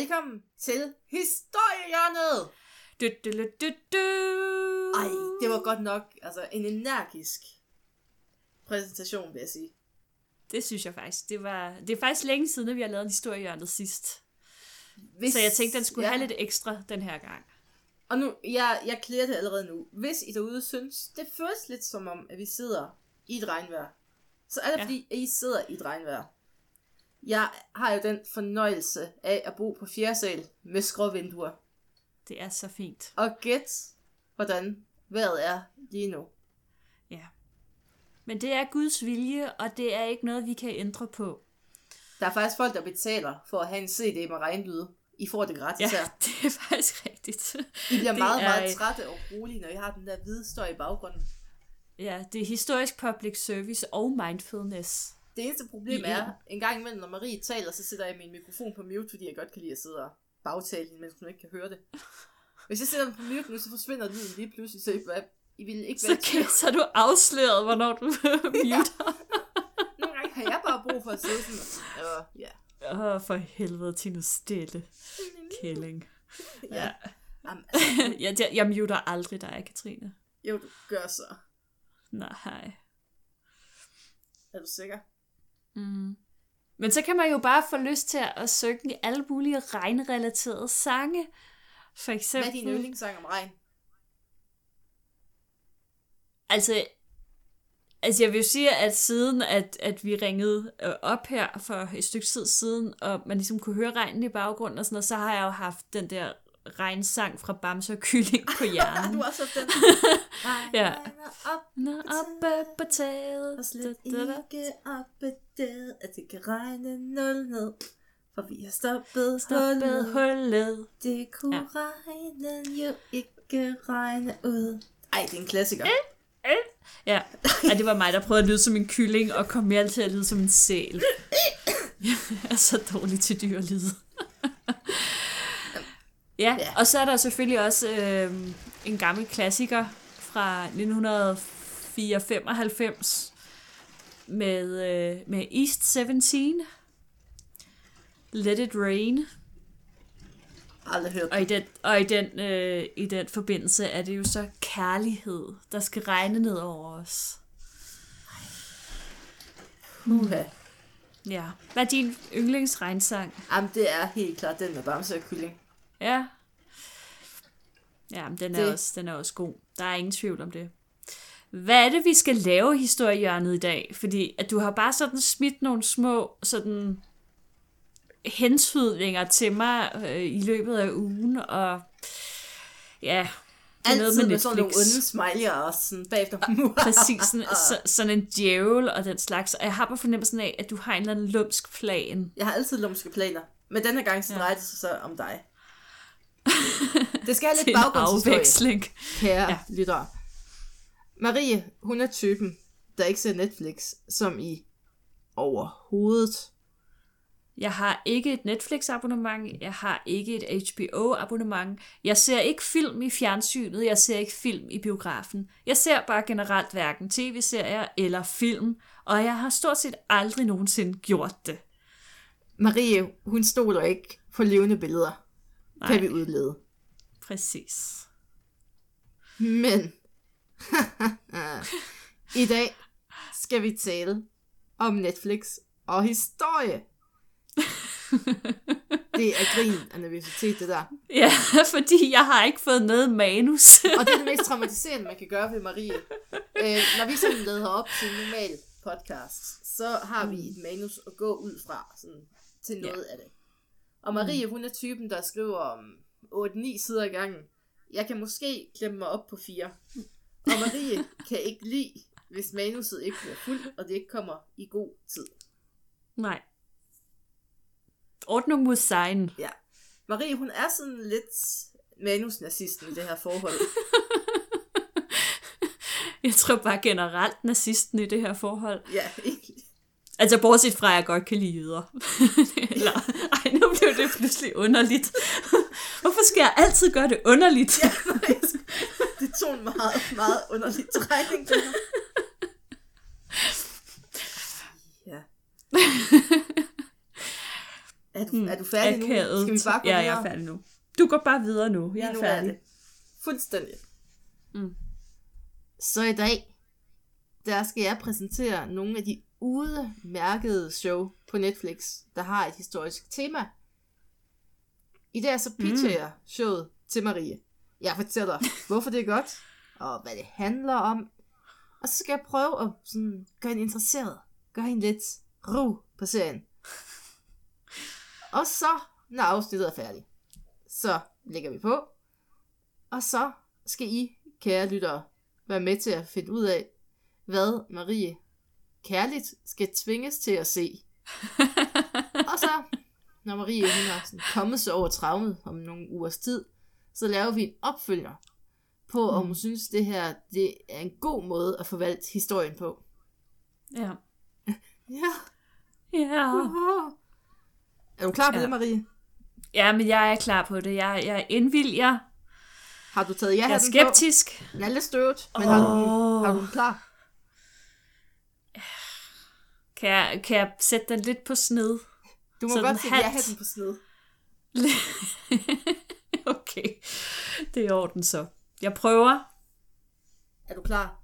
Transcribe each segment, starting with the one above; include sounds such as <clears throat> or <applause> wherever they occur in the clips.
Velkommen til Historiehjørnet! Du, du, du, du, du. Ej, det var godt nok altså, en energisk præsentation, vil jeg sige. Det synes jeg faktisk. Det, var, det er faktisk længe siden, at vi har lavet en historiehjørnet sidst. Hvis, Så jeg tænkte, den skulle ja. have lidt ekstra den her gang. Og nu, jeg, jeg klæder det allerede nu. Hvis I derude synes, det føles lidt som om, at vi sidder i et regnvejr, så er det Ja. fordi, at I sidder i et regnvejr. Jeg har jo den fornøjelse af at bo på fjerde sal med skråvinduer. Det er så fint. Og gæt, hvordan vejret er lige nu. Ja. Men det er Guds vilje, og det er ikke noget, vi kan ændre på. Der er faktisk folk, der betaler for at have en CD med regnlyde. I får det gratis Ja, her. <laughs> det er faktisk rigtigt. I bliver det meget, er- meget trætte og rolige, når I har den der hvide støj i baggrunden. Ja, det er historisk public service og mindfulness. Det eneste problem er, en. gang imellem, når Marie taler, så sætter jeg min mikrofon på mute, fordi jeg godt kan lide at sidde og bagtale hende, mens hun ikke kan høre det. Hvis jeg sætter den på mute nu, så forsvinder lyden lige pludselig, så I, I vil ikke være Så, kan, så er du afsløret, hvornår du <laughs> <laughs> muter. Nogle gange har jeg bare brug for at sidde sådan og... Ja. Åh, oh, for helvede, til nu stille. Kælling. Ja. Jamen, altså, <laughs> jeg, jeg, jeg muter aldrig dig, Katrine. jo, du gør så. Nej. Er du sikker? Mm. Men så kan man jo bare få lyst til at synge alle mulige regnrelaterede sange. For Hvad eksempel... er din yndlingssang om regn? Altså, altså jeg vil jo sige, at siden at, at vi ringede øh, op her for et stykke tid siden, og man ligesom kunne høre regnen i baggrunden og sådan noget, så har jeg jo haft den der regnsang fra Bamse og Kylling på <laughs> du hjernen. har også den. <laughs> Ja. Regner oppe på taget. Og slet ikke opdaget, at det kan regne nul ned. For vi har stoppet, Stoppet hullet. hullet. Det kunne ja. Regnen jo ikke regne ud. Ej, det er en klassiker. Ja, Ej, det var mig, der prøvede at lyde som en kylling, og kom mere til at lyde som en sæl. <laughs> Jeg er så dårlig til dyrelyd. Ja, Ja. og så er der selvfølgelig også øh, en gammel klassiker fra 1994 med, øh, med East 17. Let It Rain. Aldrig hørt. Og i den, og i den, øh, i den forbindelse er det jo så kærlighed, der skal regne ned over os. Uha. Ja. Hvad er din yndlingsregnsang? Jamen, det er helt klart den med Bamse og Kylling. Ja. Ja, men den er, Det- også, den er også god. Der er ingen tvivl om det. Hvad er det, vi skal lave historiehjørnet i dag? Fordi at du har bare sådan smidt nogle små sådan hentydninger til mig øh, i løbet af ugen, og ja, det er noget med med sådan nogle onde smileyer og sådan bagefter. Præcis, sådan, <laughs> så, sådan en djævel og den slags. Og jeg har på fornemmelsen af, at du har en eller anden lumsk plan. Jeg har altid lumske planer. Men denne gang så Ja. drejer det sig så om dig. <laughs> Det skal have lidt baggrundshistorie. afveksling. kære ja. Ja. lyttere. Marie, hun er typen, der ikke ser Netflix, som i overhovedet. Jeg har ikke et Netflix-abonnement, jeg har ikke et HBO-abonnement. Jeg ser ikke film i fjernsynet, jeg ser ikke film i biografen. Jeg ser bare generelt hverken tv-serier eller film, og jeg har stort set aldrig nogensinde gjort det. Marie, hun stoler ikke på levende billeder, Nej. Kan vi udlede. Præcis. Men <laughs> i dag skal vi tale om Netflix og historie. <laughs> Det er grin af nervøsitet, det der. Ja, <laughs> fordi jeg har ikke fået noget manus. Og det er det mest traumatiserende, man kan gøre ved Marie. Øh, når vi sådan lader op til en normal podcast, så har vi et manus at gå ud fra sådan, til noget ja. af det. Og Marie, hun er typen, der skriver om 8-9 sider i gangen. Jeg kan måske klemme mig op på fire. Og Marie <laughs> kan ikke lide, hvis manuset ikke bliver fuldt, og det ikke kommer i god tid. Nej. Ordnung muss sein. Ja. Marie, hun er sådan lidt manusnazisten i det her forhold. <laughs> Jeg tror bare generelt nazisten i det her forhold. Ja, egentlig. Altså bortset fra, at jeg godt kan lide jøder. <laughs> Eller, ej, nu blev det pludselig underligt. <laughs> Hvorfor skal jeg altid gøre det underligt? Ja, det tog en meget, meget underlig. Det her. Ja. Er du, er du færdig nu? Akavet. Skal vi bare gå Ja, jeg er færdig nu. Du går bare videre nu. Jeg er nu færdig. det. Fuldstændig. Mm. Så i dag, der skal jeg præsentere nogle af de udmærkede show på Netflix, der har et historisk tema. I dag så pitcher Mm. jeg showet til Marie. Jeg fortæller, hvorfor det er godt, og hvad det handler om. Og så skal jeg prøve at sådan, gøre hende interesseret. Gøre hende lidt ro på serien. Og så, når afsnittet er færdigt, så lægger vi på. Og så skal I, kære lyttere, være med til at finde ud af, hvad Marie kærligt skal tvinges til at se. og så, når Marie hun har sådan kommet sig over traumet om nogle ugers tid, så laver vi en opfølger på, om hun synes, det her det er en god måde at forvalte historien på. Ja. <laughs> Ja. Ja. Er du klar på Ja. det, Marie? ja, men jeg er klar på det. Jeg, jeg indvilger. Har du taget ja Jeg er skeptisk. på? Den er lidt støvet, men har, du, har du den klar? Kan jeg, kan jeg sætte den lidt på sned? Du må Sådan godt halvt. den på sned. <laughs> okay. Det er i orden så. Jeg prøver. Er du klar?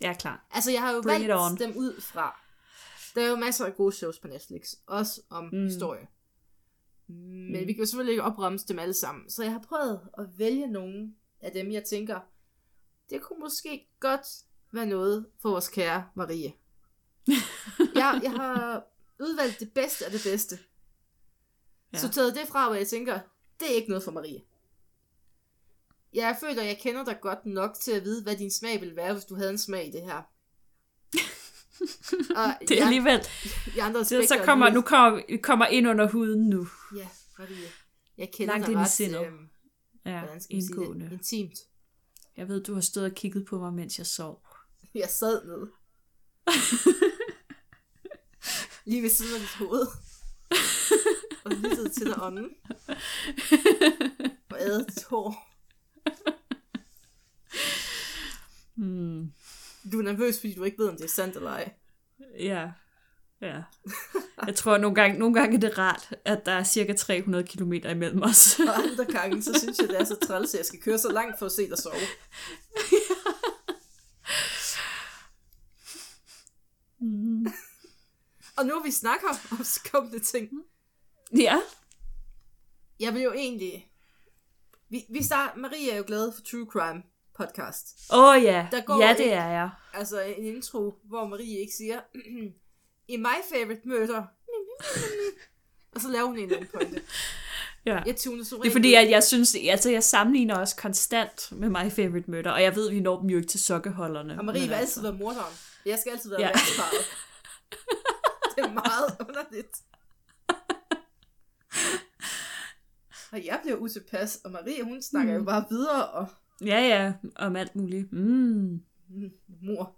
Jeg er klar. Altså, jeg har jo Bring valgt dem ud fra. Der er jo masser af gode shows på Netflix, også om mm. historie. Men vi kan jo selvfølgelig ikke opremse dem alle sammen. Så jeg har prøvet at vælge nogle af dem, jeg tænker, det kunne måske godt være noget for vores kære Marie. <laughs> jeg, jeg har udvalgt det bedste af det bedste. Ja. Taget det fra, hvor jeg tænker, det er ikke noget for Marie. Jeg føler, at jeg kender dig godt nok til at vide, hvad din smag ville være, hvis du havde en smag i det her. <laughs> Og Det er jeg- alligevel... de andre Det, så er kommer, nu kommer, kommer ind under huden nu. Ja, Marie. Jeg kender Langt dig ret, øhm, Ja, indgående. Intimt. Jeg ved, du har stået og kigget på mig, mens jeg sov. Jeg sad ned. <laughs> Lige ved siden af dit hoved. og lyttede til dig ånden. Og æde dit hår. Hmm. Du er nervøs, fordi du ikke ved, om det er sandt eller ej. Ja. Ja. Jeg tror, nogle gange, nogle gange er det rart, at der er cirka 300 km imellem os. Og andre gange, så synes jeg, det er så træls, at jeg skal køre så langt for at se dig sove. Og nu vi snakker om skumle ting. Ja. Jeg vil jo egentlig... Vi, vi start... Marie er jo glad for True Crime podcast. Åh oh, ja. Der går ja, det er jeg. Altså en intro, hvor Marie ikke siger, <clears throat> i my favorite murder. <laughs> Og så laver hun en eller anden pointe. Ja. Jeg tuner så Det er fordi, at jeg synes, altså jeg sammenligner os konstant med My Favorite Murder, og jeg ved, vi når dem jo ikke til sokkeholderne. Og Marie vil altså. altid være morderen. Jeg skal altid være Ja. <laughs> <laughs> meget <laughs> underligt. Og jeg bliver utilpas, og Marie, hun snakker mm. jo bare videre, og Ja, ja, om alt muligt. Mm, mm, mor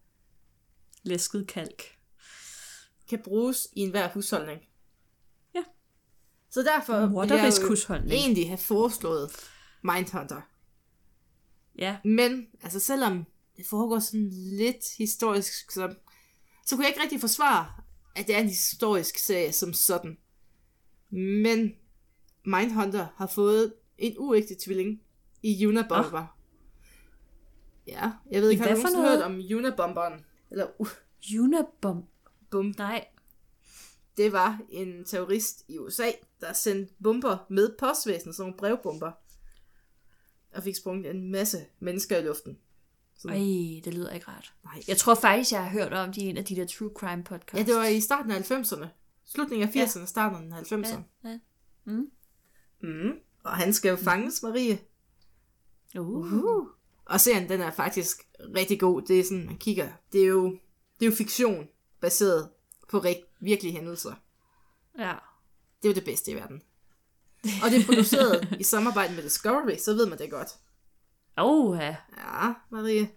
læsket kalk. kan bruges i enhver husholdning. Ja. Så derfor vil jeg husholdning. egentlig have foreslået Mindhunter. Ja, Men, altså selvom det foregår sådan lidt historisk, så, så kunne jeg ikke rigtig forsvare, at det er en historisk serie som sådan. Men Mindhunter har fået en uægte tvilling i Unabomber. Oh. Ja, jeg ved ikke, har du nogensinde hørt om Unabomberen? Eller uh, Unabomb. bum. Nej. Det var en terrorist i USA, der sendte bomber med postvæsen, sådan nogle brevbomber. Og fik sprunget en masse mennesker i luften. Ej, det lyder ikke rart. Nej. Jeg tror faktisk, jeg har hørt om de en af de der true crime podcasts. Ja, det var i starten af 90'erne. Slutningen af 80'erne, ja. starten af 90'erne. Ja, ja. Mm. Mm. Og han skal jo fanges, Marie. Uh. Uh. Og serien, den er faktisk rigtig god. Det er sådan, man kigger. Det er jo, det er jo fiktion, baseret på rigt, virkelige hændelser. Ja. Det er jo det bedste i verden. Og det er produceret i samarbejde med Discovery, så ved man det godt. Oh, ja. Marie.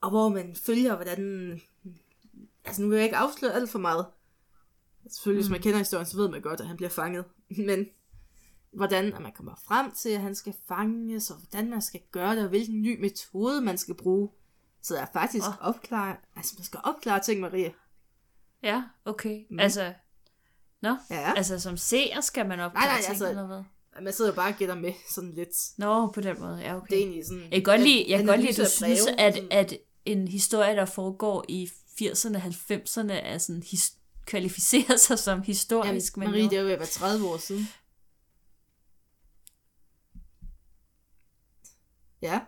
Og hvor man følger, hvordan... Altså, nu vil jeg ikke afsløre alt for meget. Selvfølgelig, hvis man kender historien, så ved man godt, at han bliver fanget. <laughs> Men hvordan at man kommer frem til, at han skal fanges, og hvordan man skal gøre det, og hvilken ny metode man skal bruge. Så er faktisk oh. opklare... Altså, man skal opklare ting, Marie. Ja, okay. Mm. Mm. Altså, Nå, Ja. altså som seer skal man opdage Nej, nej, ting, altså- eller hvad? Man sidder jo bare og gætter med sådan lidt. Nå, på den måde, ja, okay. Det er egentlig sådan... Jeg kan godt lide, jeg kan godt lide at du synes, at, at en historie, der foregår i 80'erne, 90'erne, er sådan, his, kvalificerer sig som historisk. Jamen, men Marie, jo. det er jo ved at være 30 år siden. Ja,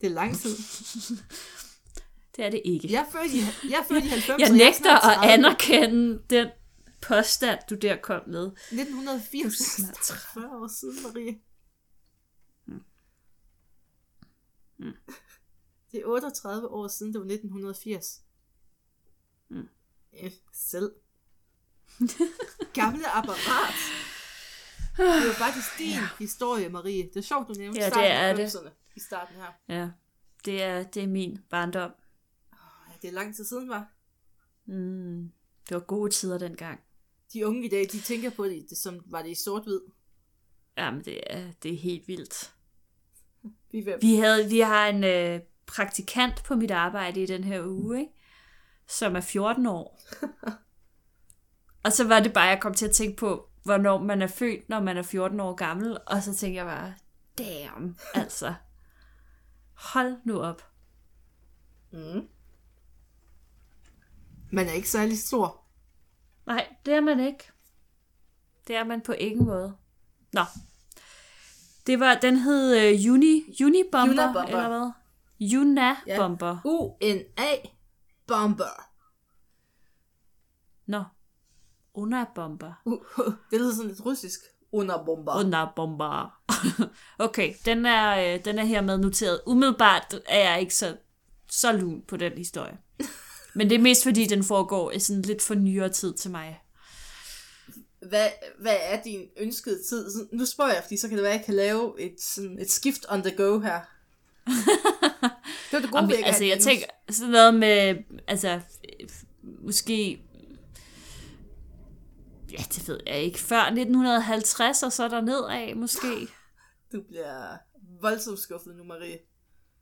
det er lang tid. <laughs> det er det ikke. Jeg er født i, jeg er født i <laughs> 90. Jeg er nægter snart at 30. anerkende den påstand, du der kom med. 1980. Snart 40 år siden, Marie. Det er 38 år siden, det var 1980. Mm. Ja, selv. Gamle apparat. Det jo faktisk din historie, Marie. Det er sjovt, du nævnte Ja, starten af det. 90'erne i starten her. Ja, det er, det er min barndom. Ja, det er lang tid siden, var. Mm, det var gode tider dengang. De unge i dag, de tænker på det, som var det i sort-hvid. Jamen, det er, det er helt vildt. Vi er Vi, havde, vi har en øh, praktikant på mit arbejde i den her uge, ikke? som er 14 år. og så var det bare, jeg kom til at tænke på, hvornår man er født, når man er 14 år gammel. Og så tænkte jeg bare, damn, altså. Hold nu op. Mm. Man er ikke særlig stor. Nej, det er man ikke. Det er man på ingen måde. Nå. Det var, den hed øh, Uni, Unibomber, Unabomber. eller hvad? Unabomber. Ja. U-N-A Bomber. Nå. Unabomber. Uh, <laughs> det lyder sådan lidt russisk. Underbomber. Unabomber. <laughs> okay, den er, øh, den er hermed noteret. Umiddelbart er jeg ikke så, så lun på den historie. Men det er mest fordi, den foregår i sådan lidt for nyere tid til mig. Hvad, hvad er din ønskede tid? Nu spørger jeg, fordi så kan det være, at jeg kan lave et, sådan, et skift on the go her. <laughs> det var det gode Om, altså, jeg tænker sådan noget med, altså, måske, ja, det ved jeg ikke, før 1950 og så der nedad, måske. <gasps> Du bliver voldsomt skuffet nu, Marie.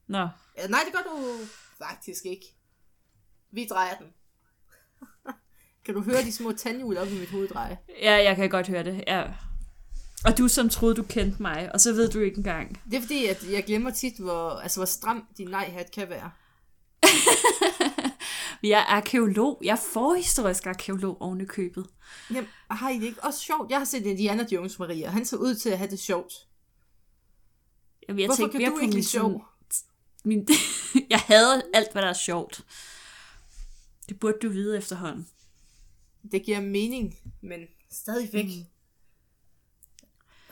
Nå, Ja, nej, det gør du faktisk ikke. Vi drejer den. <laughs> kan du høre de små tandhjul op i mit hoved dreje? ja, jeg kan godt høre det, ja. Og du som troede, du kendte mig, og så ved du ikke engang. Det er fordi, at jeg glemmer tit, hvor, altså, hvor stram din nej-hat kan være. <laughs> Jeg er arkeolog. Jeg er forhistorisk arkeolog oven i købet. Jamen, har I det ikke også sjovt? Jeg har set Indiana Jones, Maria. Han ser ud til at have det sjovt. Jamen, jeg Hvorfor tænkte kan mere du på ikke min lide sjov? <laughs> Min, jeg hader alt, hvad der er sjovt. Det burde du vide efterhånden. Det giver mening, men stadigvæk. Mm.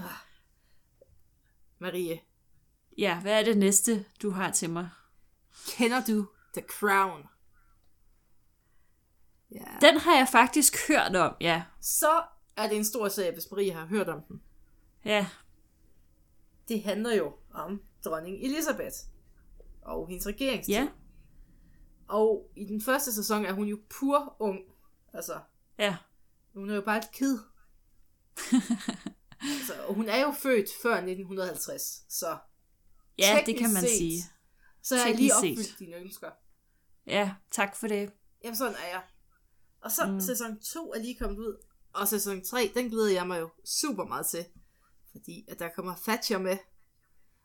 Ah. Marie, Ja, hvad er det næste, du har til mig? kender du The Crown? Ja. Den har jeg faktisk hørt om, ja. Så er det en stor serie, hvis Marie har hørt om den. Ja, Det handler jo om dronning Elisabeth og hendes regeringstid. ja, Og i den første sæson er hun jo pur ung. Altså, ja. hun er jo bare et kid. <laughs> altså, og hun er jo født før 1950, så Ja, det kan man set, sige. Så har jeg lige opfyldt set. dine ønsker. Ja, tak for det. Jamen, sådan er jeg. Og så Mm. sæson 2 er lige kommet ud. Og sæson 3, den glæder jeg mig jo super meget til. Fordi at der kommer Thatcher med.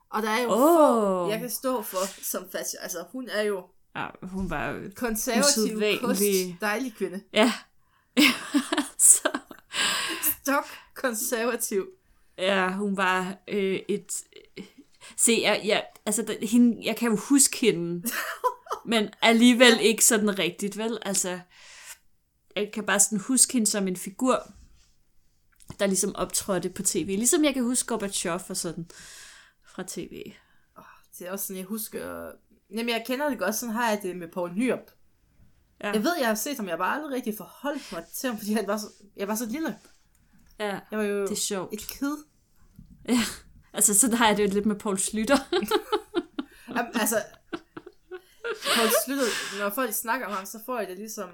Og der er jo Åh. få, jeg kan stå for som Thatcher. Altså, hun er jo Ja, hun var konservativ, kost, dejlig kvinde. Ja. <laughs> så, Stok konservativ. ja, hun var øh, et... Se, jeg, jeg, altså, der- hende, jeg kan jo huske hende, <laughs> men alligevel ikke sådan rigtigt, vel? Altså, jeg kan bare sådan huske hende som en figur, der ligesom optrådte på tv. Ligesom jeg kan huske Gorbachev og sådan fra tv. Det er også sådan, jeg husker... Jamen, jeg kender det godt, sådan har jeg det med Poul Nyrup. Ja. Jeg ved, jeg har set ham, jeg har bare aldrig rigtig forholdt mig til ham, fordi han var så, jeg var så lille. Ja, Jeg var jo det er sjovt. et kid. Ja. Altså, sådan har jeg det jo lidt med Paul Slytter. <laughs> Jamen, altså, Poul Slytter, når folk snakker om ham, så får jeg det ligesom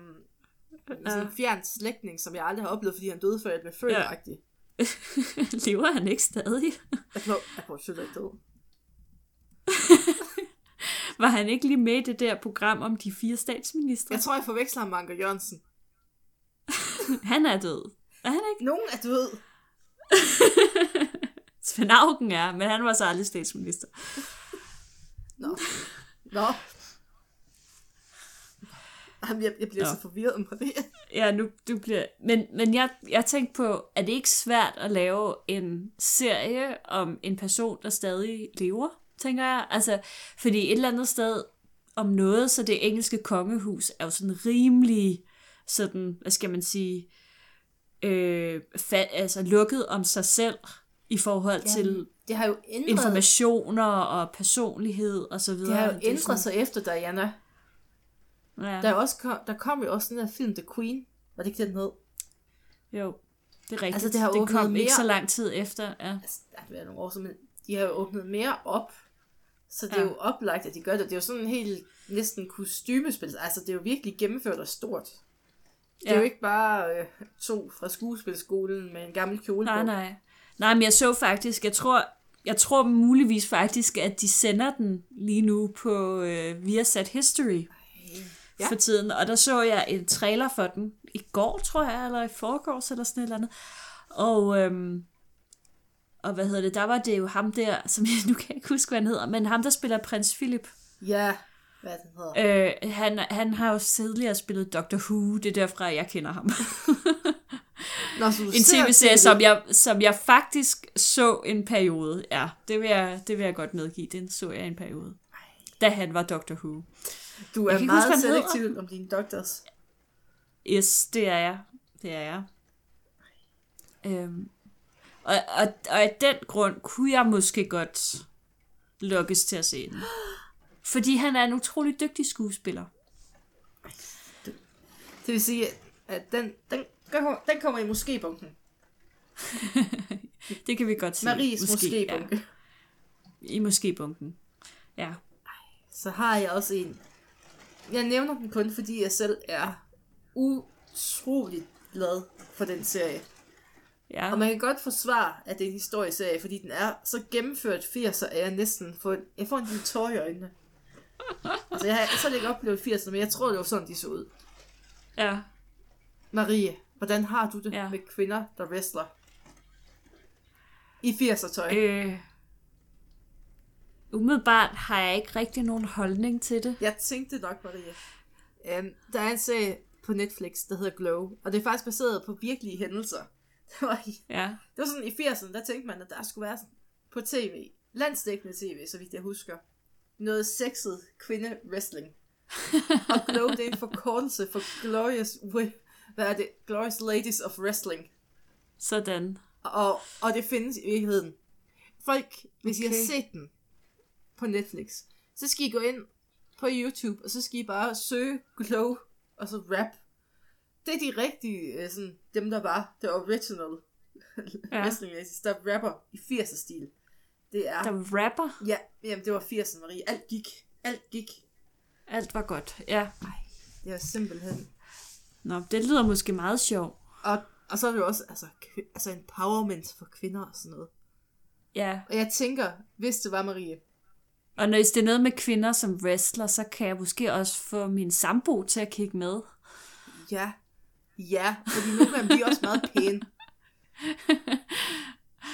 en sådan en fjern slægtning, som jeg aldrig har oplevet, fordi han døde før jeg blev født. Ja. Ja. <laughs> Lever han ikke stadig? Er Poul- er Poul Slytter ikke død? <laughs> Var han ikke lige med i det der program om de fire statsministre? Jeg tror, jeg forveksler ham med Anker Jørgensen. <laughs> Han er død. Er han ikke? Nogen er død. <laughs> Svend Auken er, men han var så aldrig statsminister. Nå. Nå. Jamen, jeg, jeg bliver Nå. så forvirret, Maria. Ja, nu du bliver... Men, men jeg, jeg tænkte på, er det ikke svært at lave en serie om en person, der stadig lever, tænker jeg? Altså, fordi et eller andet sted om noget, så det engelske kongehus er jo sådan rimelig, sådan, hvad skal man sige, øh, fa- altså lukket om sig selv i forhold ja. til Det har jo ændret, informationer og personlighed og så videre. det har jo Det ændret sådan- sig efter Diana. Ja, Der, er også kom, der kom jo også den der film, The Queen. Var det ikke den hed? jo, det er rigtigt. Altså, det har det kom ikke mere- så lang tid efter. Ja. Altså, der har været nogle år, men de har jo åbnet mere op. Så det er Ja. jo oplagt, at de gør det. Det er jo sådan en helt næsten kostymespil. Altså, det er jo virkelig gennemført og stort. Det er Ja. jo ikke bare øh, to fra skuespilskolen med en gammel kjole Nej, på. nej. Nej, men jeg så faktisk, jeg tror, jeg tror muligvis faktisk, at de sender den lige nu på øh, Viasat History ja. for tiden. Og der så jeg en trailer for den i går, tror jeg, eller i forgårs, eller sådan et eller andet. Og, øhm, og hvad hedder det, der var det jo ham der, som jeg <laughs> nu kan jeg ikke huske, hvad han hedder, men ham, der spiller prins Philip. Ja, hvad den hedder. Øh, han, han har jo tidligere spillet Doctor Who, det er derfra, jeg kender ham. <laughs> Nå, så En ser tv-serie, TV. som jeg, som jeg faktisk så en periode. Ja, det vil jeg, det vil jeg godt medgive. Den så jeg en periode. Da han var Doctor Who. Du er huske, meget hvad han hedder. selektiv om dine doktors. Yes, det er jeg. Det er jeg. Øhm, og, og, og af den grund kunne jeg måske godt lukkes til at se den. Fordi han er en utrolig dygtig skuespiller. Det vil sige, at den, den, den kommer i måske-bunken. <laughs> Det kan vi godt sige. Maries måske-bunke. Ja, I måske-bunken. Ja. Så har jeg også en. Jeg nævner den kun, fordi jeg selv er utroligt glad for den serie. Ja. Og man kan godt forsvare, at det er en historieserie, fordi den er så gennemført 80'er, at jeg næsten får, jeg får en lille tår i øjnene. <laughs> Altså, jeg har så ikke oplevet 80'erne, men jeg tror, det var sådan, de så ud. ja. Marie, hvordan har du det Ja. med kvinder, der wrestler? I 80'er tøj. Øh, umiddelbart har jeg ikke rigtig nogen holdning til det. Jeg tænkte nok, Marie. Um, der er en serie på Netflix, der hedder Glow, og det er faktisk baseret på virkelige hændelser. <laughs> Det var, i, Ja. det var sådan i 80'erne, der tænkte man, at der skulle være sådan på tv, landsdækkende tv, så vidt jeg husker, noget sexet kvinde-wrestling. og Glow, det er en forkortelse for Glorious, hvad er det? Glorious Ladies of Wrestling. Sådan. Og, og det findes i virkeligheden. Folk, hvis okay. I har set den på Netflix, så skal I gå ind på YouTube, og så skal I bare søge Glow, og så rap. Det er de rigtige, øh, sådan, dem der var, the original ja. <laughs> Wrestling der rapper i 80'er stil. Det er, Der rapper. ja, jamen det var 80'erne, Marie. Alt gik. Alt gik. Alt var godt. Ja. Det var simpelthen. Nå, det lyder måske meget sjovt. Og, og så er det jo også, altså, altså empowerment for kvinder og sådan noget. Ja. Og jeg tænker, hvis det var Marie, Og når det er noget med kvinder som wrestler, så kan jeg måske også få min sambo til at kigge med. Ja. Ja, fordi nogle af dem de er også meget pæne. <laughs>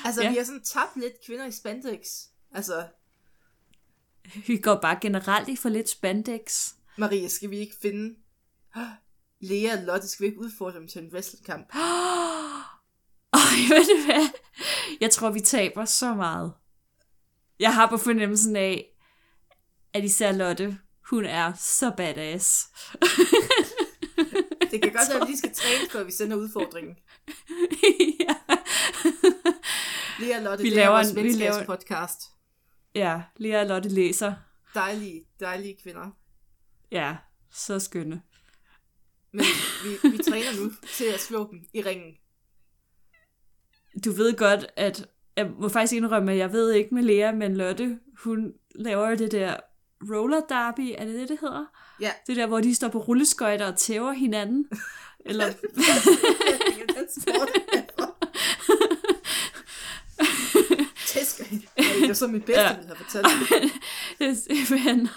Altså, ja. Vi har sådan tabt lidt kvinder i spandex. Altså, Vi går bare generelt i for lidt spandex. Marie, skal vi ikke finde... <gasps> Lea og Lotte, skal vi ikke udfordre dem til en wrestlingkamp? <gasps> Ej, ved du hvad? Jeg tror, vi taber så meget. Jeg har på fornemmelsen af, at især Lotte, hun er så badass. <laughs> Det kan godt være, at vi skal <laughs> træne, før vi sender udfordringen. <laughs> ja. Lea Lotte, Vi laver er en- vi laver- podcast. ja, Lea og Lotte læser. Dejlige, dejlige kvinder. Ja, så skønne. Men vi, vi træner nu til at slå dem i ringen. Du ved godt, at jeg må faktisk indrømme, at jeg ved ikke med Lea, men Lotte, hun laver det der roller derby, er det det, det hedder? Ja. Det der, hvor de står på rulleskøjter og tæver hinanden. <laughs> Eller. Tæsker Det var <laughs> så mit bedste, Ja. have fortalt. <laughs> men,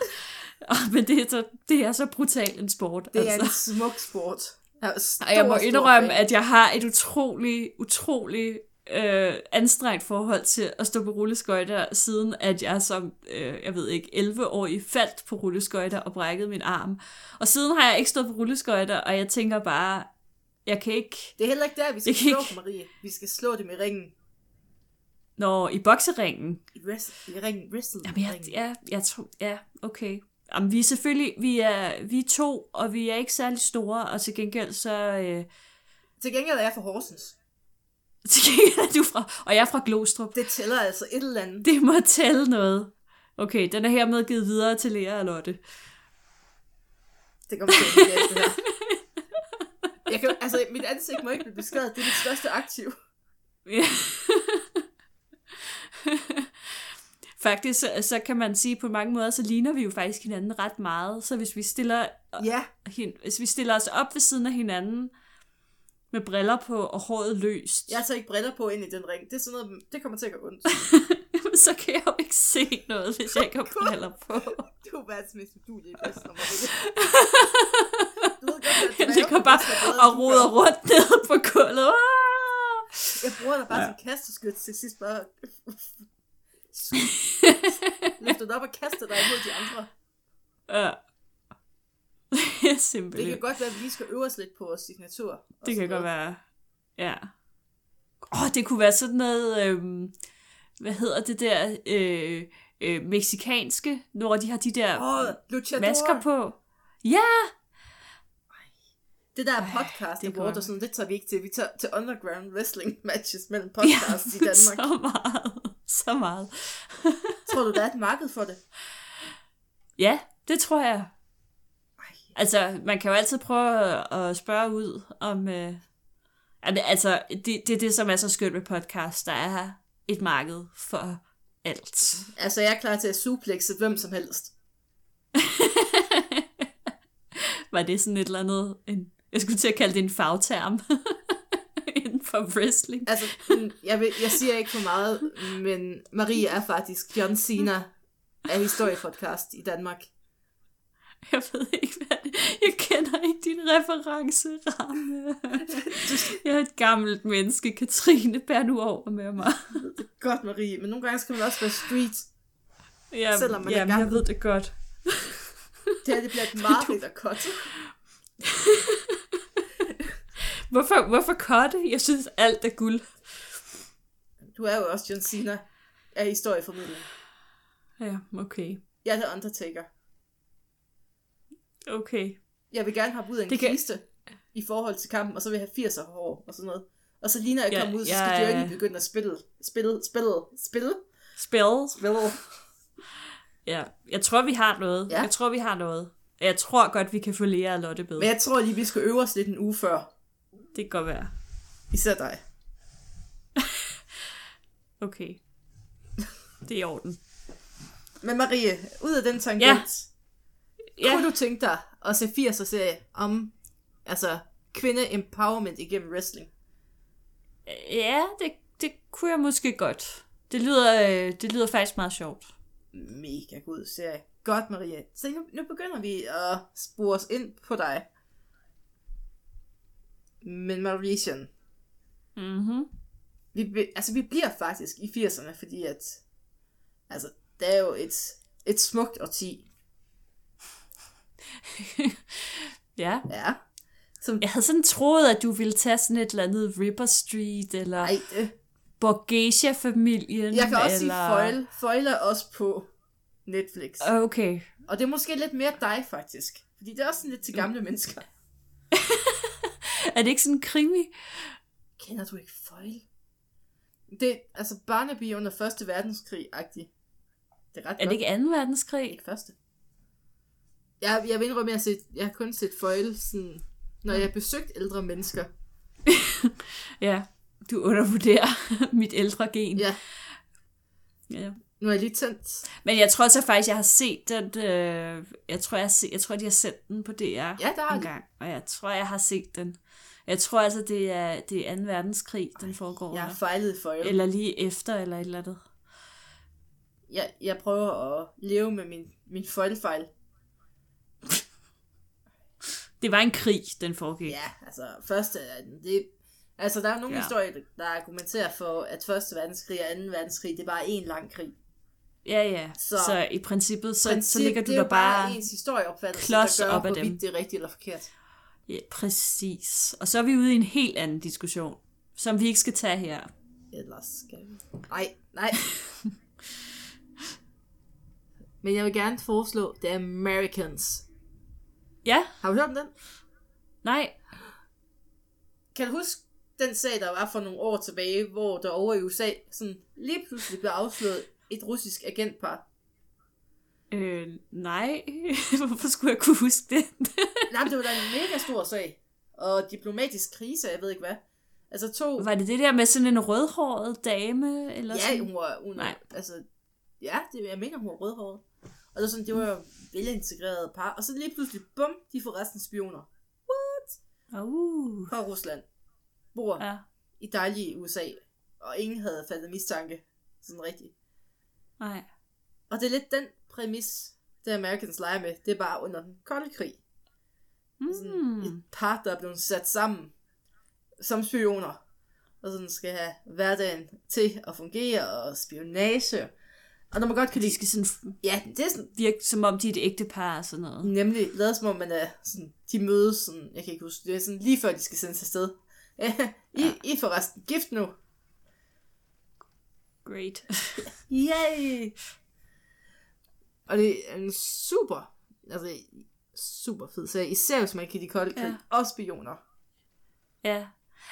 Åh, men det er, så, det er så brutal en sport. Det er altså. en smuk sport. Jeg, Og jeg må indrømme, fan. at jeg har et utrolig, utrolig øh, anstrengt forhold til at stå på rulleskøjter, siden at jeg som, øh, jeg ved ikke, 11-årig faldt på rulleskøjter og brækkede min arm. Og siden har jeg ikke stået på rulleskøjter, og jeg tænker bare, jeg kan ikke... Det er heller ikke der, vi skal slå ikke- Marie. Vi skal slå dem i ringen. Når i bokseringen, I, rest, i ringen. Wrestle Jamen, jeg, ja, jeg tror, ja, okay. Jamen, vi er selvfølgelig, vi er, vi er to, og vi er ikke særlig store, og til gengæld så, øh, Til gengæld er jeg fra Horsens. <laughs> til gengæld er du fra, og jeg er fra Glostrup. Det tæller altså et eller andet. Det må tælle noget. Okay, den er hermed givet videre til Lea og Lotte. Det kommer til at blive det her. Jeg kan, altså, mit ansigt må ikke blive beskrevet. Det er mit største aktiv. Ja. faktisk, så, så kan man sige, på mange måder, så ligner vi jo faktisk hinanden ret meget. Så hvis vi stiller, Ja, hin- hvis vi stiller os op ved siden af hinanden, med briller på og håret løst, jeg tager ikke briller på ind i den ring. Det er sådan noget, det kommer til at gå ondt. <laughs> så kan jeg jo ikke se noget, hvis jeg ikke har briller på. <laughs> Du er verdens mest udulige bedste, godt, at Jeg ligger kan bare og roder rundt nede på gulvet. Jeg bruger dig bare ja. som kasteskyt til sidst bare... <laughs> Løfter dig op og kaster dig imod de andre. Ja. <laughs> Det Simpelthen. kan godt være, at vi lige skal øve os lidt på vores signatur. og Det kan godt noget. være. Ja. Åh, oh, det kunne være sådan noget, øhm, hvad hedder det der, øh, øh, meksikanske, når de har de der oh, luchador. masker på. Ja! Det der Ej, podcast det award godt. og sådan, det tager vi ikke til. Vi tager til underground wrestling matches mellem <laughs> podcasts i <laughs> Danmark. så meget. Så meget. Tror du, der er et marked for det? Ja, det tror jeg. Altså, man kan jo altid prøve at spørge ud om... Øh, altså, det, det er det, som er så skønt med podcast. Der er et marked for alt. Altså, jeg er klar til at suplexe hvem som helst. <laughs> Var det sådan et eller andet... En, jeg skulle til at kalde det en fagterm. <laughs> Inden for wrestling. Altså, mm, jeg, vil, jeg siger ikke for meget, men Marie er faktisk John Cena af historiepodcast i Danmark. <laughs> Jeg ved ikke, hvad det Jeg kender ikke din referenceramme. <laughs> Jeg er et gammelt menneske. Katrine, bær nu over med mig. Godt, Marie, men nogle gange skal man også være street. Ja, Selvom man er jamen, jeg gammel. ved det godt. <laughs> Det her, det bliver et mareridt at cut. Hvorfor, hvorfor cutte? Jeg synes, alt er guld. Du er jo også John Cena af historieformidling. Ja, okay. Jeg er The Undertaker. Okay. Jeg vil gerne have ud af en Det kan- kiste i forhold til kampen, og så vil jeg have 80'er hår og sådan noget. Og så lige når jeg Ja, kommer ud, så skal ja. Journey begynde at spille, spille, spille, spille, Spells. spille. Ja, jeg tror, vi har noget. Ja. Jeg tror, vi har noget. Jeg tror godt, vi kan få Lea og Lotte bedre. Men jeg tror lige, vi skal øve os lidt en uge før. Det kan godt være. Især dig. <laughs> Okay. Det er i orden. Men Marie, ud af den tangent, Ja. Ja. kunne du tænke dig at se 80'er serie om altså kvinde empowerment igennem wrestling? Ja, det, det kunne jeg måske godt. Det lyder, øh, det lyder faktisk meget sjovt. Mega god serie. Godt, Marie. Så nu, nu begynder vi at spore os ind på dig. Men Marician, Mhm. vi, altså, vi bliver faktisk i 80'erne, fordi at, altså, det er jo et, et smukt årti. <laughs> ja. Ja. Som, Jeg havde sådan troet, at du ville tage sådan et eller andet Ripper Street, eller ej, det, Borgesia-familien. jeg kan også eller... sige Foil. Foil er også på Netflix. Okay. Og det er måske lidt mere dig, faktisk. Fordi det er også sådan lidt til gamle mennesker. <laughs> Er det ikke sådan en krimi? Kender du ikke Foil? Det er altså Barnaby under Første Verdenskrig-agtig. Det er ret Er det ikke 2. verdenskrig? Ikke første. Jeg, jeg vil indrømme, at jeg, har set, jeg har kun set Foil, sådan, når jeg har besøgt ældre mennesker. <laughs> Ja, du undervurderer <laughs> mit ældre gen. Ja, ja. nu er jeg lige tændt. Men jeg tror så faktisk, jeg har set den. Øh, jeg, tror, jeg, har set, jeg tror, de har sendt den på DR Ja, der har en gang. Og jeg tror, jeg har set den. Jeg tror altså, det er, det er 2. verdenskrig, den foregår. Jeg har fejlet i Foil. Eller lige efter, eller et eller andet. Jeg, jeg prøver at leve med min, min Foil-fejl. Det var en krig, den foregik. Ja, altså, første af det, altså, der er nogle Ja. historier, der argumenterer for, at første verdenskrig og anden verdenskrig, det er bare en lang krig. Ja, ja. Så, Så- i princippet, så, Princip, så ligger du er der bare, bare... ens historieopfattelse, klods der gør, op hvorvidt dem. det er rigtigt eller forkert. Ja, præcis. Og så er vi ude i en helt anden diskussion, som vi ikke skal tage her. Ellers skal vi... Nej, nej. <laughs> Men jeg vil gerne foreslå The Americans. Ja, Har du hørt om den? nej. Kan du huske den sag, der var for nogle år tilbage, hvor der over i USA sådan lige pludselig blev afsløret et russisk agentpar? Øh, nej. <laughs> Hvorfor skulle jeg kunne huske det? <laughs> Nej, det var da en mega stor sag. Og diplomatisk krise, jeg ved ikke hvad. Altså to... var det det der med sådan en rødhåret dame? Eller Ja, sådan? hun var... Hun, Nej. Altså, ja, det, jeg mener, hun var rødhåret. Og det sådan, det var jo velintegreret par. Og så lige pludselig, bum, de får resten spioner. Uh, Fra Rusland. Bor ja, i dejlige USA. Og ingen havde fattet mistanke. Sådan rigtigt. nej. Og det er lidt den præmis, det Americans leger med. Det er bare under den kolde krig. Sådan Mm. et par, der er blevet sat sammen som spioner. Og sådan skal have hverdagen til at fungere, og spionage. Og når man godt kan De lide... skal sådan Ja, det er sådan, virke, som om de er et ægte par og sådan noget. nemlig lavet som om man er sådan, de mødes sådan, jeg kan ikke huske, det er sådan lige før de skal sendes afsted. <laughs> I, ja. I er forresten gift nu. Great. <laughs> Yay! Og det er en super, altså super fed serie, især hvis man kan lide kolde krig, Ja. og spioner. Ja.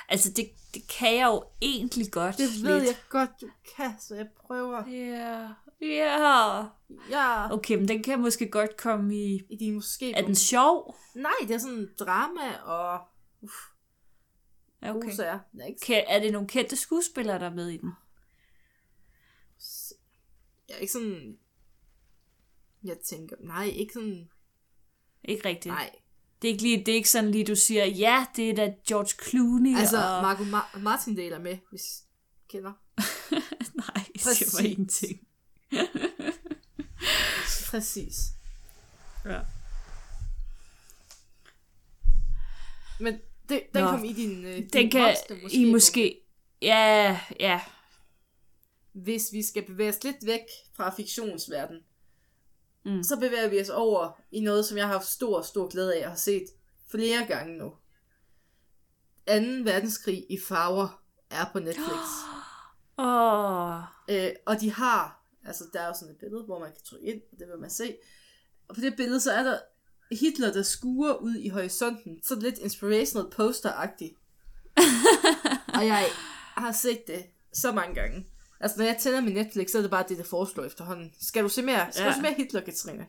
Altså, det, det kan jeg jo egentlig godt Det ved lidt. jeg godt, du kan, så jeg prøver. Ja. Ja. Ja, Okay, men den kan måske godt komme i... i din måske... Er den sjov? Nej, det er sådan drama og... Uff, Ja, okay. er Kan, er det nogle kendte skuespillere, der er med i den? Jeg er ikke sådan... Jeg tænker, nej, ikke sådan... Ikke rigtigt. Nej. Det er ikke, lige, det er ikke sådan lige, du siger, ja, det er da George Clooney. Altså, og... Marco Ma- Martindale er med, hvis kender. <laughs> Nej, det Præcis. var ingenting. <laughs> Præcis. Ja. Men det, den Nå. kom i din... Øh, din Den kan måske I måske... Ja, ja. Hvis vi skal bevæge os lidt væk fra fiktionsverdenen, Mm. så bevæger vi os over i noget, som jeg har haft stor, stor glæde af at have set flere gange nu. 2. verdenskrig i farver er på Netflix. <gasps> Åh, Øh, og de har, altså der er jo sådan et billede, hvor man kan trykke ind, og det vil man se. Og på det billede, så er der Hitler, der skuer ud i horisonten. Så lidt inspirational poster-agtigt. <laughs> og jeg har set det så mange gange. Altså, når jeg tænder min Netflix, så er det bare det, der foreslår efterhånden. Skal du se mere? Skal Ja. du se mere Hitler, Katrine?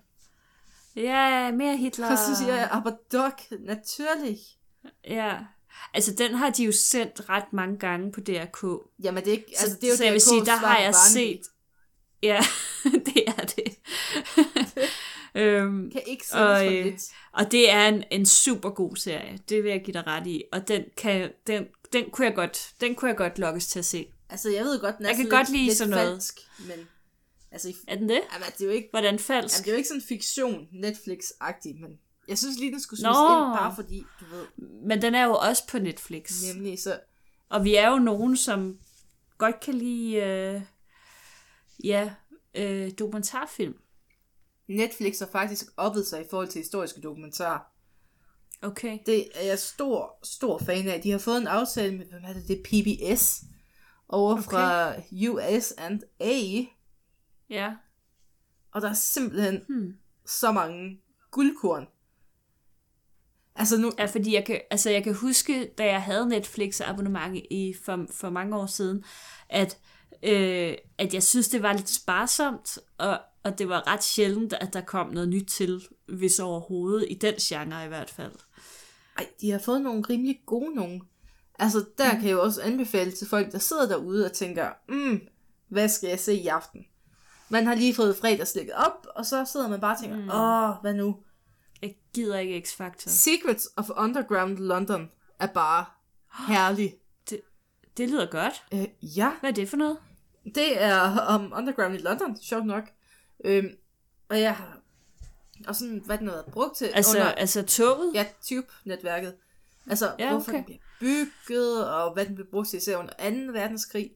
ja, mere Hitler. Og så siger jeg, aber doch, natürlich. Ja. Altså, den har de jo sendt ret mange gange på DRK. Jamen, det er ikke, Så, altså, det er jo så jeg vil sige, der har jeg set... Ja, <laughs> det er det. <laughs> øhm, Kan ikke Og, sendes for øh, lidt. og det er en, en super god serie. Det vil jeg give dig ret i. Og den, kan, den, den, kunne, jeg godt, den kunne jeg godt lokkes til at se. Altså, jeg ved godt, den er Jeg kan sådan godt lidt, lide lidt sådan noget. falsk, men... Altså, Er den det? jamen, det er jo ikke Hvordan falsk? Jamen, det er jo ikke sådan fiktion, Netflix-agtig, men jeg synes lige, den skulle Nå. smides ind, bare fordi, du ved, Men den er jo også på Netflix. nemlig så... Og vi er jo nogen, som godt kan lide øh, ja, øh, dokumentarfilm. Netflix har faktisk oppet sig i forhold til historiske dokumentarer. Okay. Det er jeg stor, stor fan af. De har fået en aftale med, hvad er det, det er PBS, over okay. fra US and A, Ja. og der er simpelthen Hmm. så mange guldkorn. Altså nu, Ja, fordi jeg kan, altså jeg kan huske, da jeg havde Netflix abonnement i for, for mange år siden, at, øh, at jeg synes, det var lidt sparsomt, og, og det var ret sjældent, at der kom noget nyt til, hvis overhovedet, i den genre i hvert fald. Ej, de har fået nogle rimelig gode nogen. Altså, der mm. kan jeg jo også anbefale til folk, der sidder derude og tænker, mm, hvad skal jeg se i aften? Man har lige fået fredagslægget op, og så sidder man bare og tænker, Mm. åh, hvad nu? Jeg gider ikke X-Factor. Secrets of Underground London er bare herlig. Det lyder godt. Øh, ja, Hvad er det for noget? det er om Underground i London, sjovt nok. Øhm, og jeg har og sådan, hvad den har været brugt til Altså, under altså toget? ja, Tube-netværket. Altså, Ja, ja, hvorfor okay. den bliver bygget, og hvad den bliver brugt til især under 2. verdenskrig.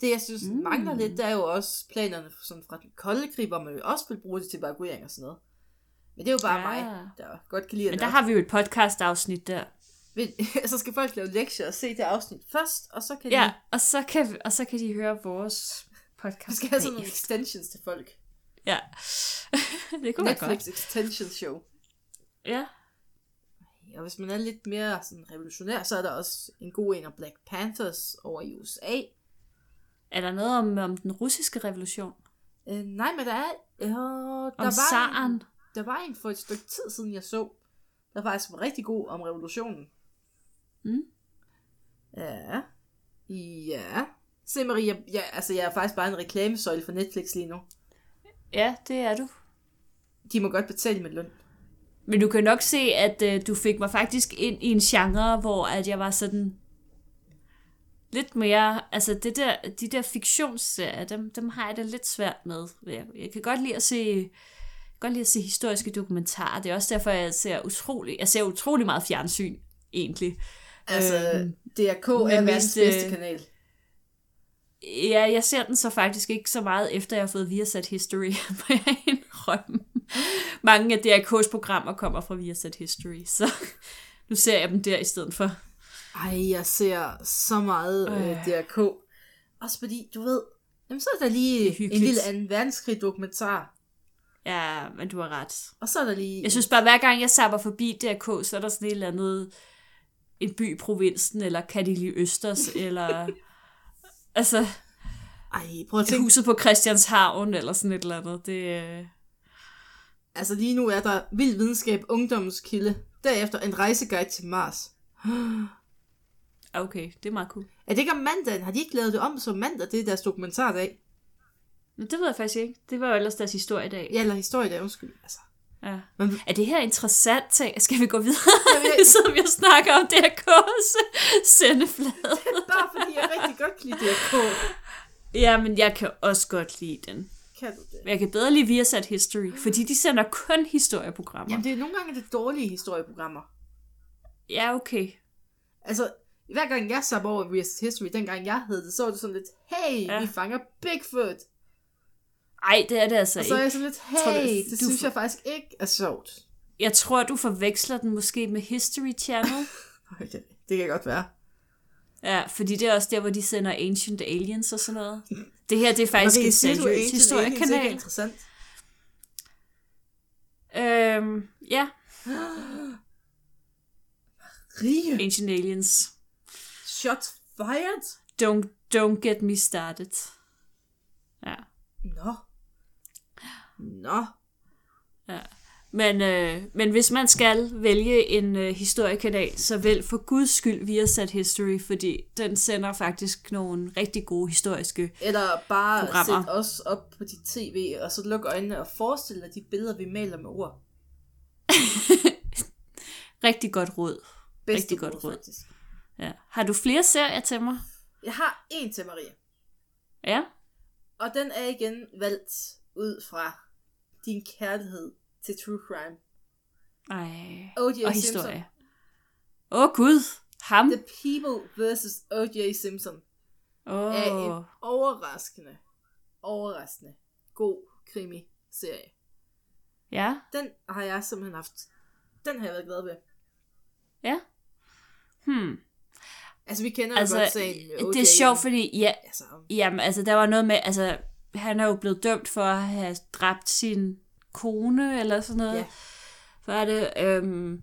Det, jeg synes, mm. mangler lidt, det er jo også planerne sådan fra den kolde krig, hvor man jo også vil bruge det til evakuering og sådan noget. Men det er jo bare Ja. ja. mig, der godt kan lide Men der har vi jo et podcast-afsnit der. <laughs> Så skal folk lave lektier og se det afsnit først, og så kan Ja, de... og så kan, og så kan de høre vores podcast. Vi skal have sådan nogle extensions til folk. Ja, <laughs> det kunne være Netflix godt. extension show. Ja. Og hvis man er lidt mere sådan revolutionær, så er der også en god en af Black Panthers over i USA. Er der noget om, om den russiske revolution? Øh, nej, men der er... Øh, der, Om var zaren? en, der var en for et stykke tid siden, jeg så. Der faktisk var rigtig god om revolutionen. Mm. Ja. Ja. Se Marie, jeg, jeg, altså jeg er faktisk bare en reklamesøjle for Netflix lige nu. Ja, det er du. De må godt betale med løn. Men du kan nok se, at øh, du fik mig faktisk ind i en genre, hvor at jeg var sådan lidt mere, altså det der, de der fiktionsserier, dem, dem har jeg det lidt svært med. Jeg, jeg kan godt lide at se godt lide at se historiske dokumentarer. Det er også derfor, jeg ser utrolig, jeg ser utrolig meget fjernsyn, egentlig. Altså, Øhm, DRK er verdens bedste øh, kanal. Ja, jeg ser den så faktisk ikke så meget, efter jeg har fået Viasat History, må jeg indrømme. <laughs> Mange af DRK's programmer kommer fra Viasat History, så <laughs> nu ser jeg dem der i stedet for. Ej, jeg ser så meget øh. Øh. DRK. Også fordi, du ved, jamen så er der lige er en lille anden verdenskrig dokumentar. Ja, men du har ret. Og så er der lige... Jeg synes bare, hver gang jeg zapper forbi DRK, så er der sådan et eller andet, en by i provinsen, eller Kadili Østers, <laughs> eller altså Ej, prøv at tænke. huset på Christianshavn, eller sådan et eller andet. Det, øh, Altså lige nu er der Vild Videnskab Ungdommens Kilde. Derefter en rejseguide til Mars. okay, det er meget cool. Er det ikke om mandagen? Har de ikke lavet det om som mandag? Det er deres dokumentardag. Men det ved jeg faktisk ikke. Det var jo ellers deres historiedag. Ja, eller historiedag, undskyld. Altså. Ja. Men- Er det her interessant ting? Skal vi gå videre? <laughs> Jamen, <laughs> jeg- Så vi snakker om DRK's sendeflade. Bare fordi jeg rigtig godt kan lide DRK. Ja, men jeg kan også godt lide den. Kan du det? Men jeg kan bedre lide Viasat History, fordi de sender kun historieprogrammer. Jamen, det er nogle gange det dårlige historieprogrammer. Ja, okay. Altså, hver gang jeg så over Real History, dengang jeg hed det, så var det sådan lidt, hey, Ja. vi fanger Bigfoot. Ej, det er det altså Og så er ikke. jeg sådan lidt, Tror du- hey, det du synes får- jeg faktisk ikke er sjovt. Jeg tror, du forveksler den måske med History Channel. <laughs> Okay, det kan godt være. Ja, fordi det er også der, hvor de sender Ancient Aliens og sådan noget. <laughs> Det her, det er faktisk Marie, et siger du, seriøst Ancient Aliens ikke er historiekanal. interessant? Øhm, ja, <gasps> Rige. Ancient Aliens. Shots fired? Don't, don't get me started. Ja. Nå. Nå. Ja. Men, øh, men hvis man skal vælge en øh, historiekanal, så vælg for guds skyld Viasat History, fordi den sender faktisk nogle rigtig gode historiske... Eller bare Programmer. sæt os op på dit tv, og så luk øjnene og forestil dig de billeder, vi maler med ord. <laughs> Rigtig godt råd. Bedste Rigtig godt råd. faktisk. Ja. Har du flere serier til mig? Jeg har en til Maria. Ja? Og den er igen valgt ud fra din kærlighed til true crime. Ej. O.J. Og Simpson. historie. Åh oh, gud, ham. The People vs. O.J. Simpson Åh. er en overraskende, overraskende god krimi-serie. Ja, Den har jeg simpelthen haft. Den har jeg været glad ved. ja. Hmm. Altså, vi kender Altså, jo godt sagen med O.J. det er sjovt, fordi ja, Altså, jamen, altså, der var noget med, altså, han er jo blevet dømt for at have dræbt sin kone, eller sådan noget. Ja. Hvad er det? Øhm,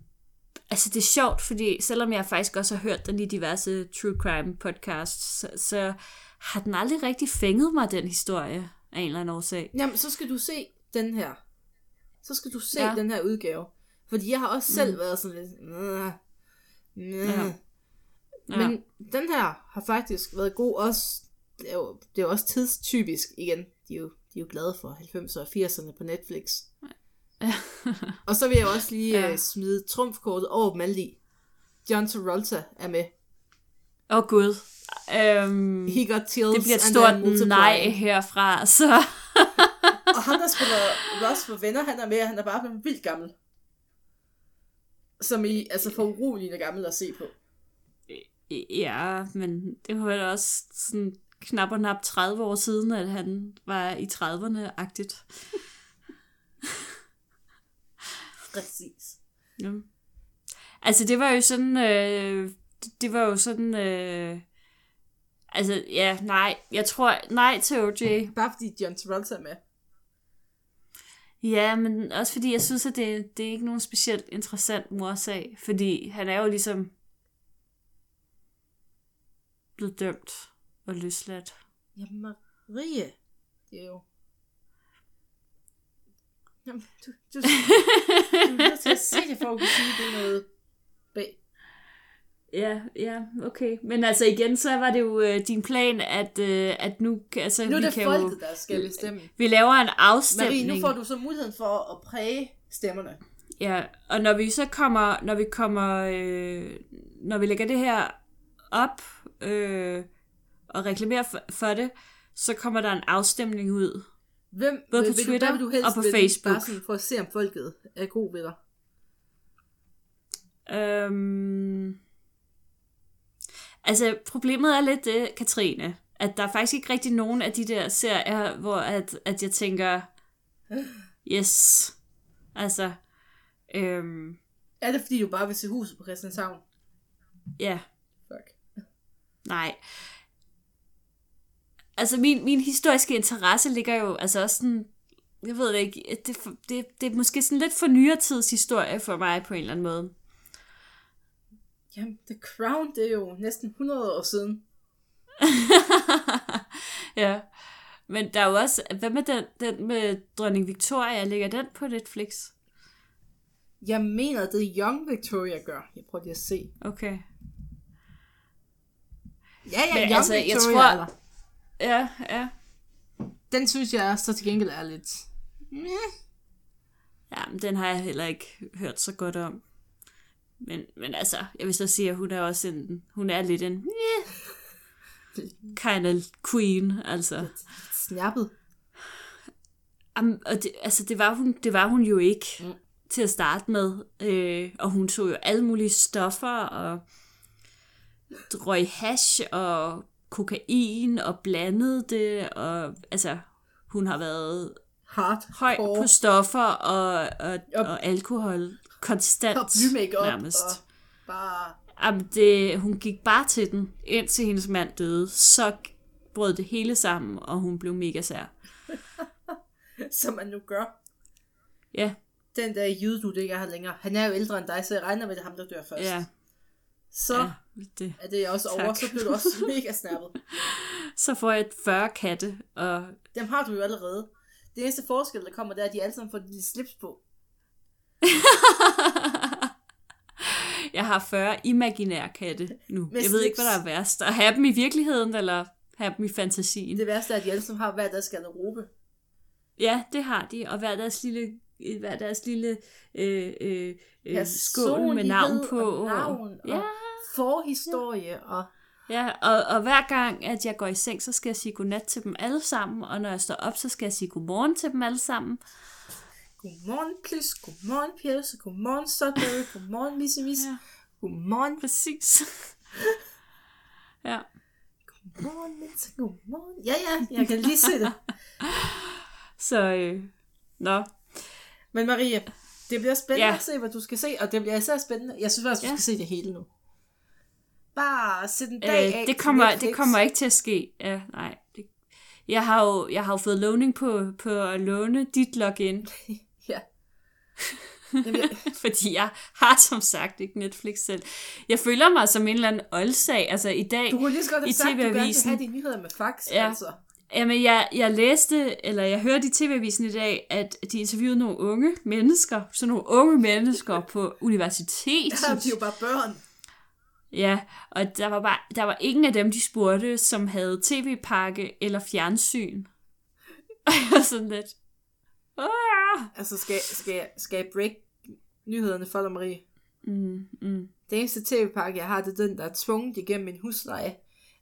altså, det er sjovt, fordi selvom jeg faktisk også har hørt den i diverse true crime podcasts, så, så har den aldrig rigtig fænget mig, den historie, af en eller anden årsag. Jamen, så skal du se den her. Så skal du se Ja. den her udgave. Fordi jeg har også selv mm. været sådan lidt... Næh, næh. Ja. Ja. Men den her har faktisk været god også... Det er jo, det er jo også tidstypisk igen. De er jo, de er jo glade for 90'erne og 80'erne på Netflix. <laughs> og så vil jeg også lige Ja. ja. smide trumfkortet over dem alle i. John Travolta er med. Åh oh, gud. Øhm, He got chills det bliver et stort nej herfra, så... <laughs> Og ham, der spiller Ross for venner, han er med, han er bare blevet vildt gammel. Som i, altså for uroligende gammel at se på. Ja, men det var vel også sådan knap og nap 30 år siden, at han var i 30'erne-agtigt. <laughs> Præcis. Ja. Altså, det var jo sådan, øh, det var jo sådan, øh, altså, ja, nej, jeg tror, nej til OJ. Bare fordi John Travolta er med. Ja, men også fordi jeg synes, at det, det er ikke nogen specielt interessant morsag, fordi han er jo ligesom blevet dømt og løsladt. Ja, Marie. Det er jo... Jamen, du, du, du, du er nødt til at se det, for at kunne sige, det er noget bag. Ja, ja, okay. Men altså igen, så var det jo øh, din plan, at, øh, at nu, altså, Nu er vi det kan folket, jo, der skal bestemme. vi laver en afstemning. Marie, nu får du så muligheden for at præge stemmerne. Ja, og når vi så kommer, når vi kommer, øh, når vi lægger det her op øh, og reklamerer for, for det, så kommer der en afstemning ud. Hvem, Både på vil, Twitter du, vil du helst og på? Facebook. Bare sådan for at se, om folket er god ved dig. Øhm, altså, problemet er lidt det, Katrine, at der er faktisk ikke rigtig nogen af de der serier, hvor at, at jeg tænker, <laughs> yes, altså, øhm, Er det, fordi du bare vil se huset på Christianshavn? ja, Fuck. Nej. Altså, min, min historiske interesse ligger jo altså også sådan... Jeg ved ikke. Det, er det, det er måske sådan lidt for nyere tids historie for mig på en eller anden måde. Jamen, The Crown, det er jo næsten 100 år siden. <laughs> ja. Men der er jo også... Hvad med den, den med dronning Victoria? Ligger den på Netflix? Jeg mener, det Young Victoria gør. Jeg prøver lige at se. Okay. Ja, ja, Men Young altså, jeg Victoria. tror- Eller. Ja, ja. Den synes jeg så til gengæld er lidt... Ja, men den har jeg heller ikke hørt så godt om. Men, men altså, jeg vil så sige, at hun er også en, hun er lidt en, yeah, kind of queen, altså. Snappet. Am, og det, altså, det var, hun, det var hun jo ikke mm. til at starte med. Øh, og hun tog jo alle mulige stoffer, og røg hash og kokain, og blandede det, og altså, hun har været Hard. høj på stoffer og, og, Og- og alkohol konstant Og blymake nærmest. Og bare... Jamen, det, hun gik bare til den, indtil hendes mand døde. Så brød det hele sammen, og hun blev mega sær. <laughs> Som man nu gør. Ja, Den der jyde, du ikke er her længere. Han er jo ældre end dig, så jeg regner med, at det er ham, der dør først. ja, Så ja. Det. er det også over. Tak. Så bliver du også <laughs> mega snappet. Så får jeg 40 katte, og Dem har du jo allerede. Det eneste forskel, der kommer, det er, at de alle sammen får de slips på. <laughs> jeg har 40 imaginære katte nu. Med jeg ved ikke, slips. hvad der er værst. At have dem i virkeligheden, eller have dem i fantasien. Det værste er, at de alle sammen har hver deres garderobe. Ja, det har de, og hver deres lille, hver deres lille øh, øh, øh, skål med navn på. Og navn ja, og forhistorie og... ja og, og hver gang, at jeg går i seng, så skal jeg sige godnat til dem alle sammen, og når jeg står op, så skal jeg sige godmorgen til dem alle sammen. Godmorgen, Plys. Godmorgen, Pjelse. Godmorgen, Sudbury. Godmorgen, Misse Mis. Ja. Godmorgen, Præcis. <laughs> ja. godmorgen, Mensa. Godmorgen. Ja, ja, jeg kan lige se det. <laughs> Så, øh, nå. Men Marie, det bliver spændende Ja. at se, hvad du skal se, og det bliver især spændende. Jeg synes faktisk, du Ja. skal se det hele nu. Bare sæt en dag Øh, af det, kommer, det kommer ikke til at ske. Ja, nej. Det, jeg, har jo, jeg har jo fået lovning på, på at låne dit login, <laughs> Ja. <laughs> Fordi jeg har som sagt ikke Netflix selv. Jeg føler mig som en eller anden oldsag. Altså i dag, du kunne lige så godt have I sagt, at du gerne vil TV-avisen. have de nyheder med fax, Ja. altså. Jamen, jeg, jeg læste, eller jeg hørte i TV-avisen i dag, at de interviewede nogle unge mennesker, sådan nogle unge mennesker på universitetet. Er de jo bare børn. Ja, og der var, bare, der var ingen af dem, de spurgte, som havde tv-pakke eller fjernsyn. <laughs> Og jeg var sådan lidt... "Åh!" Altså, skal, skal, jeg- skal jeg break nyhederne for dig, Marie? Mm, mm. Det eneste tv-pakke, jeg har, det er den, der er tvunget igennem min husleje.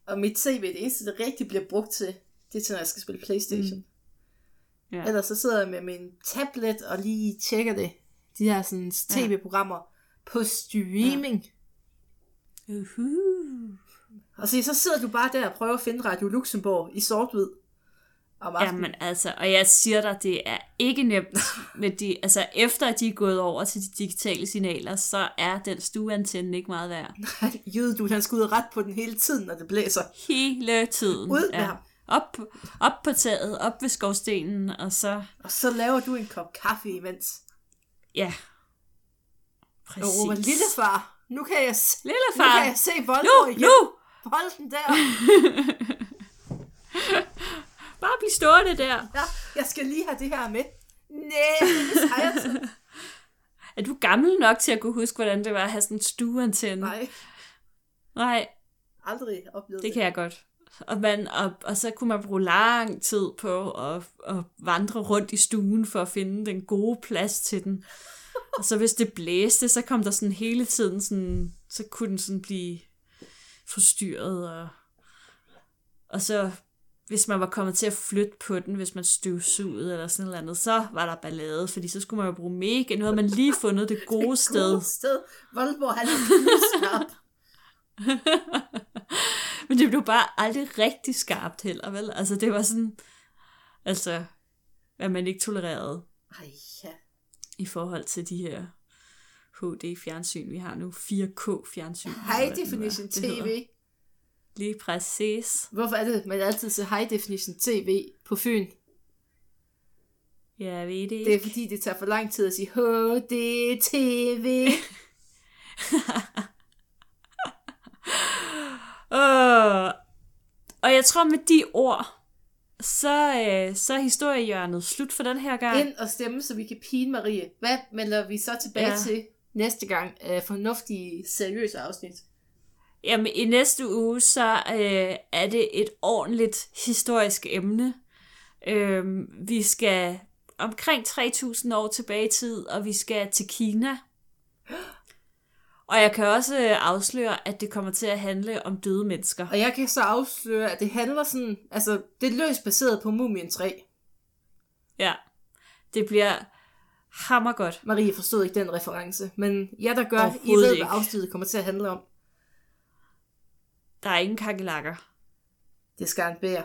Og mit tv, det eneste, det rigtig bliver brugt til, det er til, når jeg skal spille Playstation. Mm. Ja. Ellers så sidder jeg med min tablet og lige tjekker det. De her sådan tv-programmer på streaming. Uhuh. Og se, så sidder du bare der og prøver at finde Radio Luxembourg i sort-hvid om aftenen. Jamen altså, og jeg siger dig, det er ikke nemt med de, altså efter at de er gået over til de digitale signaler, så er den stueantenne ikke meget værd. <laughs> Jøde, du, han skal ud og ret på den hele tiden, når det blæser. Hele tiden. Ud med ham. Op, op på taget, op ved skovstenen, og så, Og så laver du en kop kaffe imens. ja. Præcis. lille far, nu kan jeg, Lille nu far. kan jeg se Voldborg Nu, igen. nu! Bolden der. <laughs> Bare bliv stående der. Ja, jeg skal lige have det her med. Næh, det er sejret. <laughs> Er du gammel nok til at kunne huske, hvordan det var at have sådan en stueantenne? Nej, Nej, aldrig oplevet det kan jeg godt. Og, man, og, og så kunne man bruge lang tid på at, at vandre rundt i stuen for at finde den gode plads til den. Og så hvis det blæste, så kom der sådan hele tiden sådan, så kunne den sådan blive forstyrret. Og, og så hvis man var kommet til at flytte på den, hvis man støvsugede eller sådan noget andet, så var der ballade, fordi så skulle man jo bruge mega. Nu havde man lige fundet det gode sted. Gode sted. Voldborg, han. <laughs> Men det blev bare aldrig rigtig skarpt heller, vel? Altså, det var sådan, altså, hvad man ikke tolererede Ej, ja. i forhold til de her HD-fjernsyn, vi har nu. 4K-fjernsyn. High definition Det hedder. TV. Lige præcis. Hvorfor er det, man altid ser high definition TV på Fyn? Jeg ved det Det ikke. er fordi, det tager for lang tid at sige HD-TV. Åh. <laughs> Og jeg tror med de ord, så, øh, så er historiehjørnet slut for den her gang. Ind og stemme, så vi kan pine Marie. Hvad melder vi så tilbage Ja. til næste gang? Uh, fornuftige, seriøse afsnit. Jamen, i næste uge, så øh, er det et ordentligt historisk emne. Øh, vi skal omkring 3.000 år tilbage i tid, og vi skal til Kina. <gasps> Og jeg kan også øh, afsløre, at det kommer til at handle om døde mennesker. Og jeg kan så afsløre, at det handler sådan... Altså, det er løst baseret på Mumien 3. Ja, det bliver hammergodt. Marie forstod ikke den reference. Men jeg der gør, I ved, hvad afsnittet kommer til at handle om. Der er ingen kakelakker. Det skal en bære.